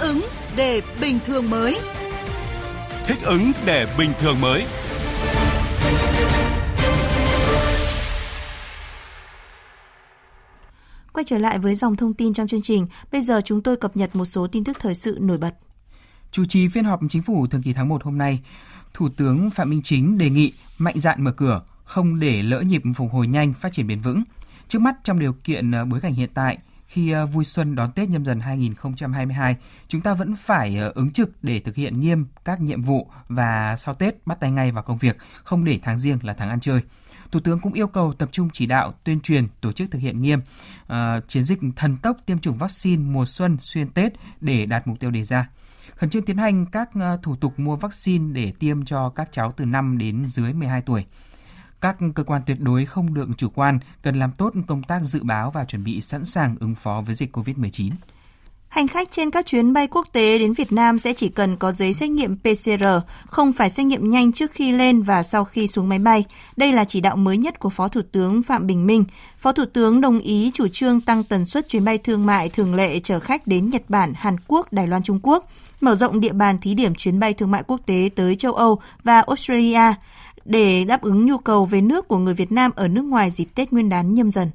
ứng để bình thường mới. Thích ứng để bình thường mới. Quay trở lại với dòng thông tin trong chương trình, bây giờ chúng tôi cập nhật một số tin tức thời sự nổi bật. Chủ trì phiên họp chính phủ thường kỳ tháng 1 hôm nay, Thủ tướng Phạm Minh Chính đề nghị mạnh dạn mở cửa, không để lỡ nhịp phục hồi nhanh, phát triển bền vững. Trước mắt trong điều kiện ờ, bối cảnh hiện tại, khi ờ, vui xuân đón Tết nhâm dần 2022, chúng ta vẫn phải ờ, ứng trực để thực hiện nghiêm các nhiệm vụ và sau Tết bắt tay ngay vào công việc, không để tháng riêng là tháng ăn chơi. Thủ tướng cũng yêu cầu tập trung chỉ đạo, tuyên truyền, tổ chức thực hiện nghiêm uh, chiến dịch thần tốc tiêm chủng vaccine mùa xuân xuyên Tết để đạt mục tiêu đề ra khẩn trương tiến hành các thủ tục mua vaccine để tiêm cho các cháu từ 5 đến dưới 12 tuổi. Các cơ quan tuyệt đối không được chủ quan, cần làm tốt công tác dự báo và chuẩn bị sẵn sàng ứng phó với dịch COVID-19. Hành khách trên các chuyến bay quốc tế đến Việt Nam sẽ chỉ cần có giấy xét nghiệm PCR, không phải xét nghiệm nhanh trước khi lên và sau khi xuống máy bay. Đây là chỉ đạo mới nhất của Phó Thủ tướng Phạm Bình Minh. Phó Thủ tướng đồng ý chủ trương tăng tần suất chuyến bay thương mại thường lệ chở khách đến Nhật Bản, Hàn Quốc, Đài Loan, Trung Quốc, mở rộng địa bàn thí điểm chuyến bay thương mại quốc tế tới châu Âu và Australia để đáp ứng nhu cầu về nước của người Việt Nam ở nước ngoài dịp Tết Nguyên đán nhâm dần.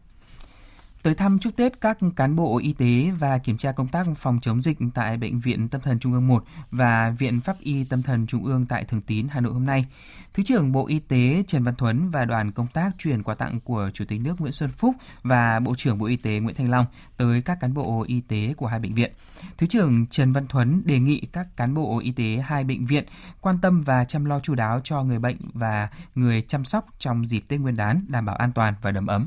Tới thăm chúc Tết các cán bộ y tế và kiểm tra công tác phòng chống dịch tại Bệnh viện Tâm thần Trung ương 1 và Viện Pháp y Tâm thần Trung ương tại Thường Tín, Hà Nội hôm nay, Thứ trưởng Bộ Y tế Trần Văn Thuấn và đoàn công tác chuyển quà tặng của Chủ tịch nước Nguyễn Xuân Phúc và Bộ trưởng Bộ Y tế Nguyễn Thanh Long tới các cán bộ y tế của hai bệnh viện. Thứ trưởng Trần Văn Thuấn đề nghị các cán bộ y tế hai bệnh viện quan tâm và chăm lo chú đáo cho người bệnh và người chăm sóc trong dịp Tết Nguyên đán đảm bảo an toàn và đầm ấm.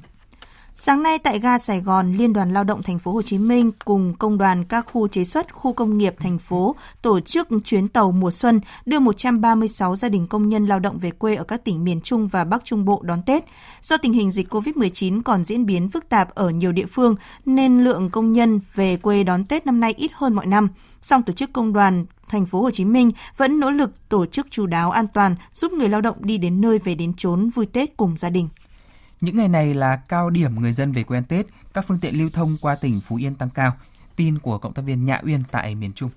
Sáng nay tại ga Sài Gòn, Liên đoàn Lao động thành phố Hồ Chí Minh cùng công đoàn các khu chế xuất, khu công nghiệp thành phố tổ chức chuyến tàu mùa xuân đưa 136 gia đình công nhân lao động về quê ở các tỉnh miền Trung và Bắc Trung Bộ đón Tết. Do tình hình dịch COVID-19 còn diễn biến phức tạp ở nhiều địa phương nên lượng công nhân về quê đón Tết năm nay ít hơn mọi năm. Song tổ chức công đoàn thành phố Hồ Chí Minh vẫn nỗ lực tổ chức chú đáo an toàn giúp người lao động đi đến nơi về đến chốn vui Tết cùng gia đình. Những ngày này là cao điểm người dân về quê ăn Tết, các phương tiện lưu thông qua tỉnh Phú Yên tăng cao. Tin của cộng tác viên Nhã Uyên tại miền Trung.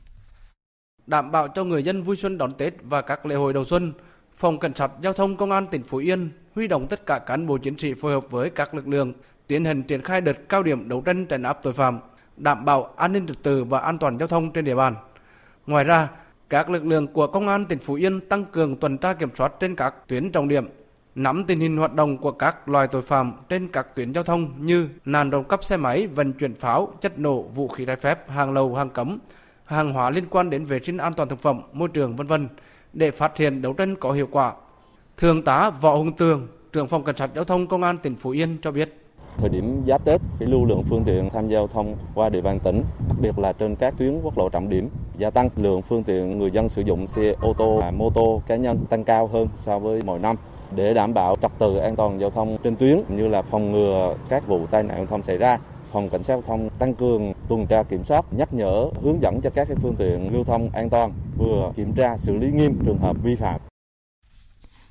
Đảm bảo cho người dân vui xuân đón Tết và các lễ hội đầu xuân, Phòng Cảnh sát Giao thông Công an tỉnh Phú Yên huy động tất cả cán bộ chiến sĩ phối hợp với các lực lượng tiến hành triển khai đợt cao điểm đấu tranh trấn áp tội phạm, đảm bảo an ninh trật tự và an toàn giao thông trên địa bàn. Ngoài ra, các lực lượng của Công an tỉnh Phú Yên tăng cường tuần tra kiểm soát trên các tuyến trọng điểm nắm tình hình hoạt động của các loài tội phạm trên các tuyến giao thông như nạn trộm cắp xe máy, vận chuyển pháo, chất nổ, vũ khí trái phép, hàng lậu, hàng cấm, hàng hóa liên quan đến vệ sinh an toàn thực phẩm, môi trường vân vân để phát hiện đấu tranh có hiệu quả. Thượng tá Võ Hùng Tường, trưởng phòng cảnh sát giao thông công an tỉnh Phú Yên cho biết. Thời điểm giáp Tết, cái lưu lượng phương tiện tham gia giao thông qua địa bàn tỉnh, đặc biệt là trên các tuyến quốc lộ trọng điểm, gia tăng. Lượng phương tiện người dân sử dụng xe ô tô, mô tô cá nhân tăng cao hơn so với mọi năm để đảm bảo trật tự an toàn giao thông trên tuyến như là phòng ngừa các vụ tai nạn giao thông xảy ra phòng cảnh sát giao thông tăng cường tuần tra kiểm soát nhắc nhở hướng dẫn cho các phương tiện lưu thông an toàn vừa kiểm tra xử lý nghiêm trường hợp vi phạm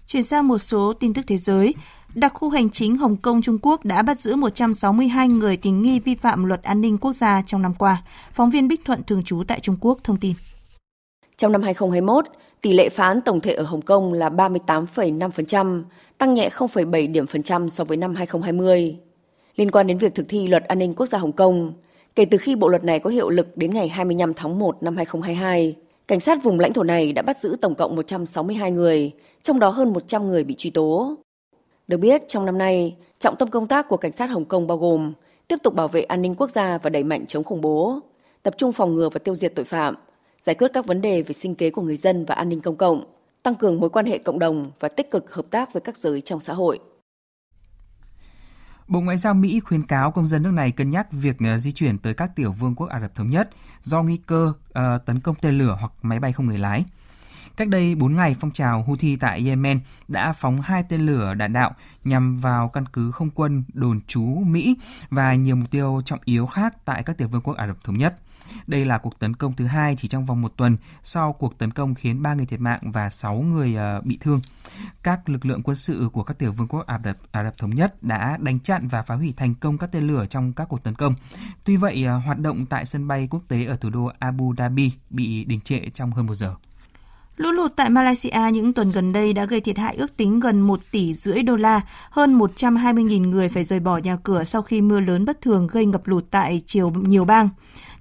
Chuyển sang một số tin tức thế giới, đặc khu hành chính Hồng Kông Trung Quốc đã bắt giữ 162 người tình nghi vi phạm luật an ninh quốc gia trong năm qua. Phóng viên Bích Thuận thường trú tại Trung Quốc thông tin. Trong năm 2021, Tỷ lệ phá án tổng thể ở Hồng Kông là 38,5%, tăng nhẹ 0,7 điểm phần trăm so với năm 2020. Liên quan đến việc thực thi luật an ninh quốc gia Hồng Kông, kể từ khi bộ luật này có hiệu lực đến ngày 25 tháng 1 năm 2022, cảnh sát vùng lãnh thổ này đã bắt giữ tổng cộng 162 người, trong đó hơn 100 người bị truy tố. Được biết, trong năm nay, trọng tâm công tác của cảnh sát Hồng Kông bao gồm tiếp tục bảo vệ an ninh quốc gia và đẩy mạnh chống khủng bố, tập trung phòng ngừa và tiêu diệt tội phạm, giải quyết các vấn đề về sinh kế của người dân và an ninh công cộng, tăng cường mối quan hệ cộng đồng và tích cực hợp tác với các giới trong xã hội. Bộ Ngoại giao Mỹ khuyến cáo công dân nước này cân nhắc việc ờ, di chuyển tới các tiểu vương quốc Ả Rập Thống Nhất do nguy cơ uh, tấn công tên lửa hoặc máy bay không người lái. Cách đây 4 ngày, phong trào Houthi tại Yemen đã phóng hai tên lửa đạn đạo nhằm vào căn cứ không quân đồn trú Mỹ và nhiều mục tiêu trọng yếu khác tại các tiểu vương quốc Ả Rập Thống Nhất. Đây là cuộc tấn công thứ hai chỉ trong vòng một tuần sau cuộc tấn công khiến 3 người thiệt mạng và 6 người ờ, bị thương. Các lực lượng quân sự của các tiểu vương quốc Ả Rập, Ả Rập Thống Nhất đã đánh chặn và phá hủy thành công các tên lửa trong các cuộc tấn công. Tuy vậy, ờ, hoạt động tại sân bay quốc tế ở thủ đô Abu Dhabi bị đình trệ trong hơn một giờ. Lũ lụt tại Malaysia những tuần gần đây đã gây thiệt hại ước tính gần 1 tỷ rưỡi đô la, hơn 120.000 người phải rời bỏ nhà cửa sau khi mưa lớn bất thường gây ngập lụt tại chiều nhiều bang.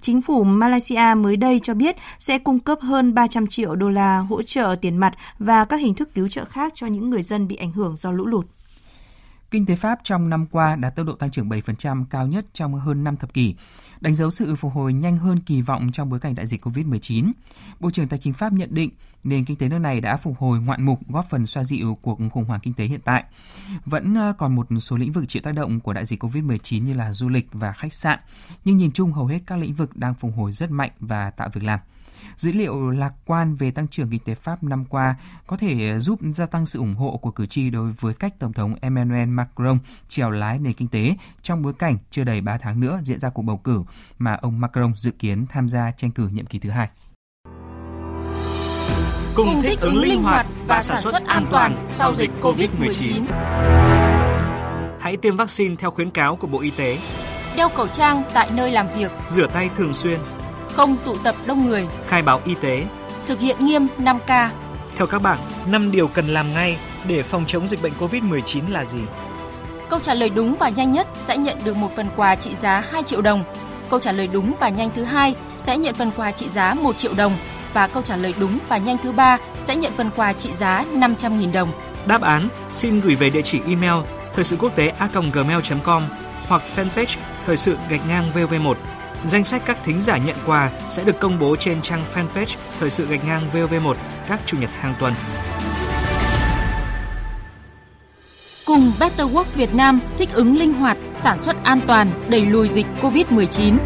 Chính phủ Malaysia mới đây cho biết sẽ cung cấp hơn 300 triệu đô la hỗ trợ tiền mặt và các hình thức cứu trợ khác cho những người dân bị ảnh hưởng do lũ lụt. Kinh tế Pháp trong năm qua đạt tốc độ tăng trưởng 7% cao nhất trong hơn 5 thập kỷ, đánh dấu sự phục hồi nhanh hơn kỳ vọng trong bối cảnh đại dịch COVID-19. Bộ trưởng Tài chính Pháp nhận định nền kinh tế nước này đã phục hồi ngoạn mục góp phần xoa dịu cuộc khủng hoảng kinh tế hiện tại. Vẫn ờ, còn một số lĩnh vực chịu tác động của đại dịch COVID-19 như là du lịch và khách sạn, nhưng nhìn chung hầu hết các lĩnh vực đang phục hồi rất mạnh và tạo việc làm. Dữ liệu lạc quan về tăng trưởng kinh tế Pháp năm qua có thể giúp gia tăng sự ủng hộ của cử tri đối với cách Tổng thống Emmanuel Macron trèo lái nền kinh tế trong bối cảnh chưa đầy 3 tháng nữa diễn ra cuộc bầu cử mà ông Macron dự kiến tham gia tranh cử nhiệm kỳ thứ hai. Cùng thích ứng linh hoạt và sản xuất an toàn sau dịch COVID-19. Hãy tiêm vaccine theo khuyến cáo của Bộ Y tế. Đeo khẩu trang tại nơi làm việc. Rửa tay thường xuyên không tụ tập đông người, khai báo y tế, thực hiện nghiêm 5K. Theo các bạn, 5 điều cần làm ngay để phòng chống dịch bệnh COVID-19 là gì? Câu trả lời đúng và nhanh nhất sẽ nhận được một phần quà trị giá 2 triệu đồng. Câu trả lời đúng và nhanh thứ hai sẽ nhận phần quà trị giá 1 triệu đồng và câu trả lời đúng và nhanh thứ ba sẽ nhận phần quà trị giá 500.000 đồng. Đáp án xin gửi về địa chỉ email thời sự quốc tế a.gmail.com hoặc fanpage thời sự gạch ngang VV1 Danh sách các thính giả nhận quà sẽ được công bố trên trang fanpage Thời sự gạch ngang VOV1 các chủ nhật hàng tuần. Cùng Better Work Việt Nam thích ứng linh hoạt, sản xuất an toàn, đẩy lùi dịch COVID-19